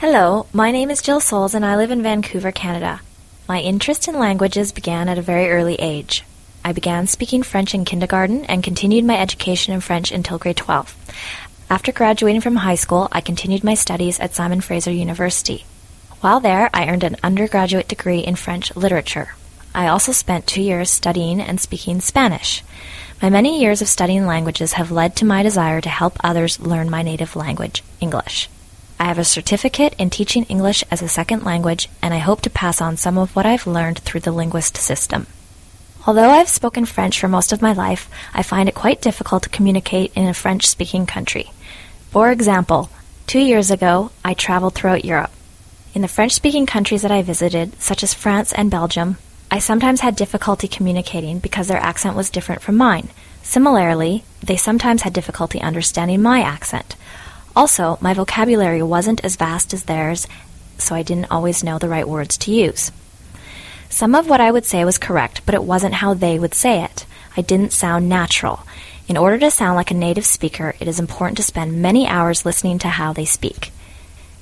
Hello, my name is Jill Soles and I live in Vancouver, Canada. My interest in languages began at a very early age. I began speaking French in kindergarten and continued my education in French until grade 12. After graduating from high school, I continued my studies at Simon Fraser University. While there, I earned an undergraduate degree in French literature. I also spent two years studying and speaking Spanish. My many years of studying languages have led to my desire to help others learn my native language, English. I have a certificate in teaching English as a second language, and I hope to pass on some of what I've learned through the linguist system. Although I've spoken French for most of my life, I find it quite difficult to communicate in a French speaking country. For example, two years ago, I traveled throughout Europe. In the French speaking countries that I visited, such as France and Belgium, I sometimes had difficulty communicating because their accent was different from mine. Similarly, they sometimes had difficulty understanding my accent. Also, my vocabulary wasn't as vast as theirs, so I didn't always know the right words to use. Some of what I would say was correct, but it wasn't how they would say it. I didn't sound natural. In order to sound like a native speaker, it is important to spend many hours listening to how they speak.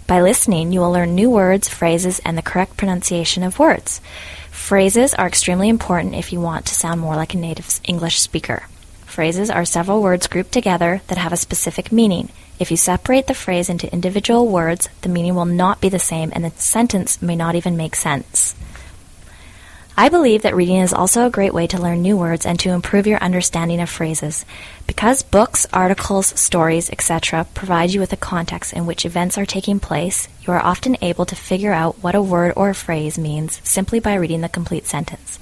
By listening, you will learn new words, phrases, and the correct pronunciation of words. Phrases are extremely important if you want to sound more like a native English speaker. Phrases are several words grouped together that have a specific meaning. If you separate the phrase into individual words, the meaning will not be the same and the sentence may not even make sense. I believe that reading is also a great way to learn new words and to improve your understanding of phrases. Because books, articles, stories, etc., provide you with a context in which events are taking place, you are often able to figure out what a word or a phrase means simply by reading the complete sentence.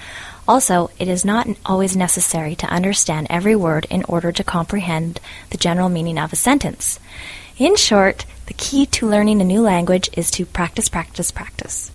Also, it is not always necessary to understand every word in order to comprehend the general meaning of a sentence. In short, the key to learning a new language is to practice, practice, practice.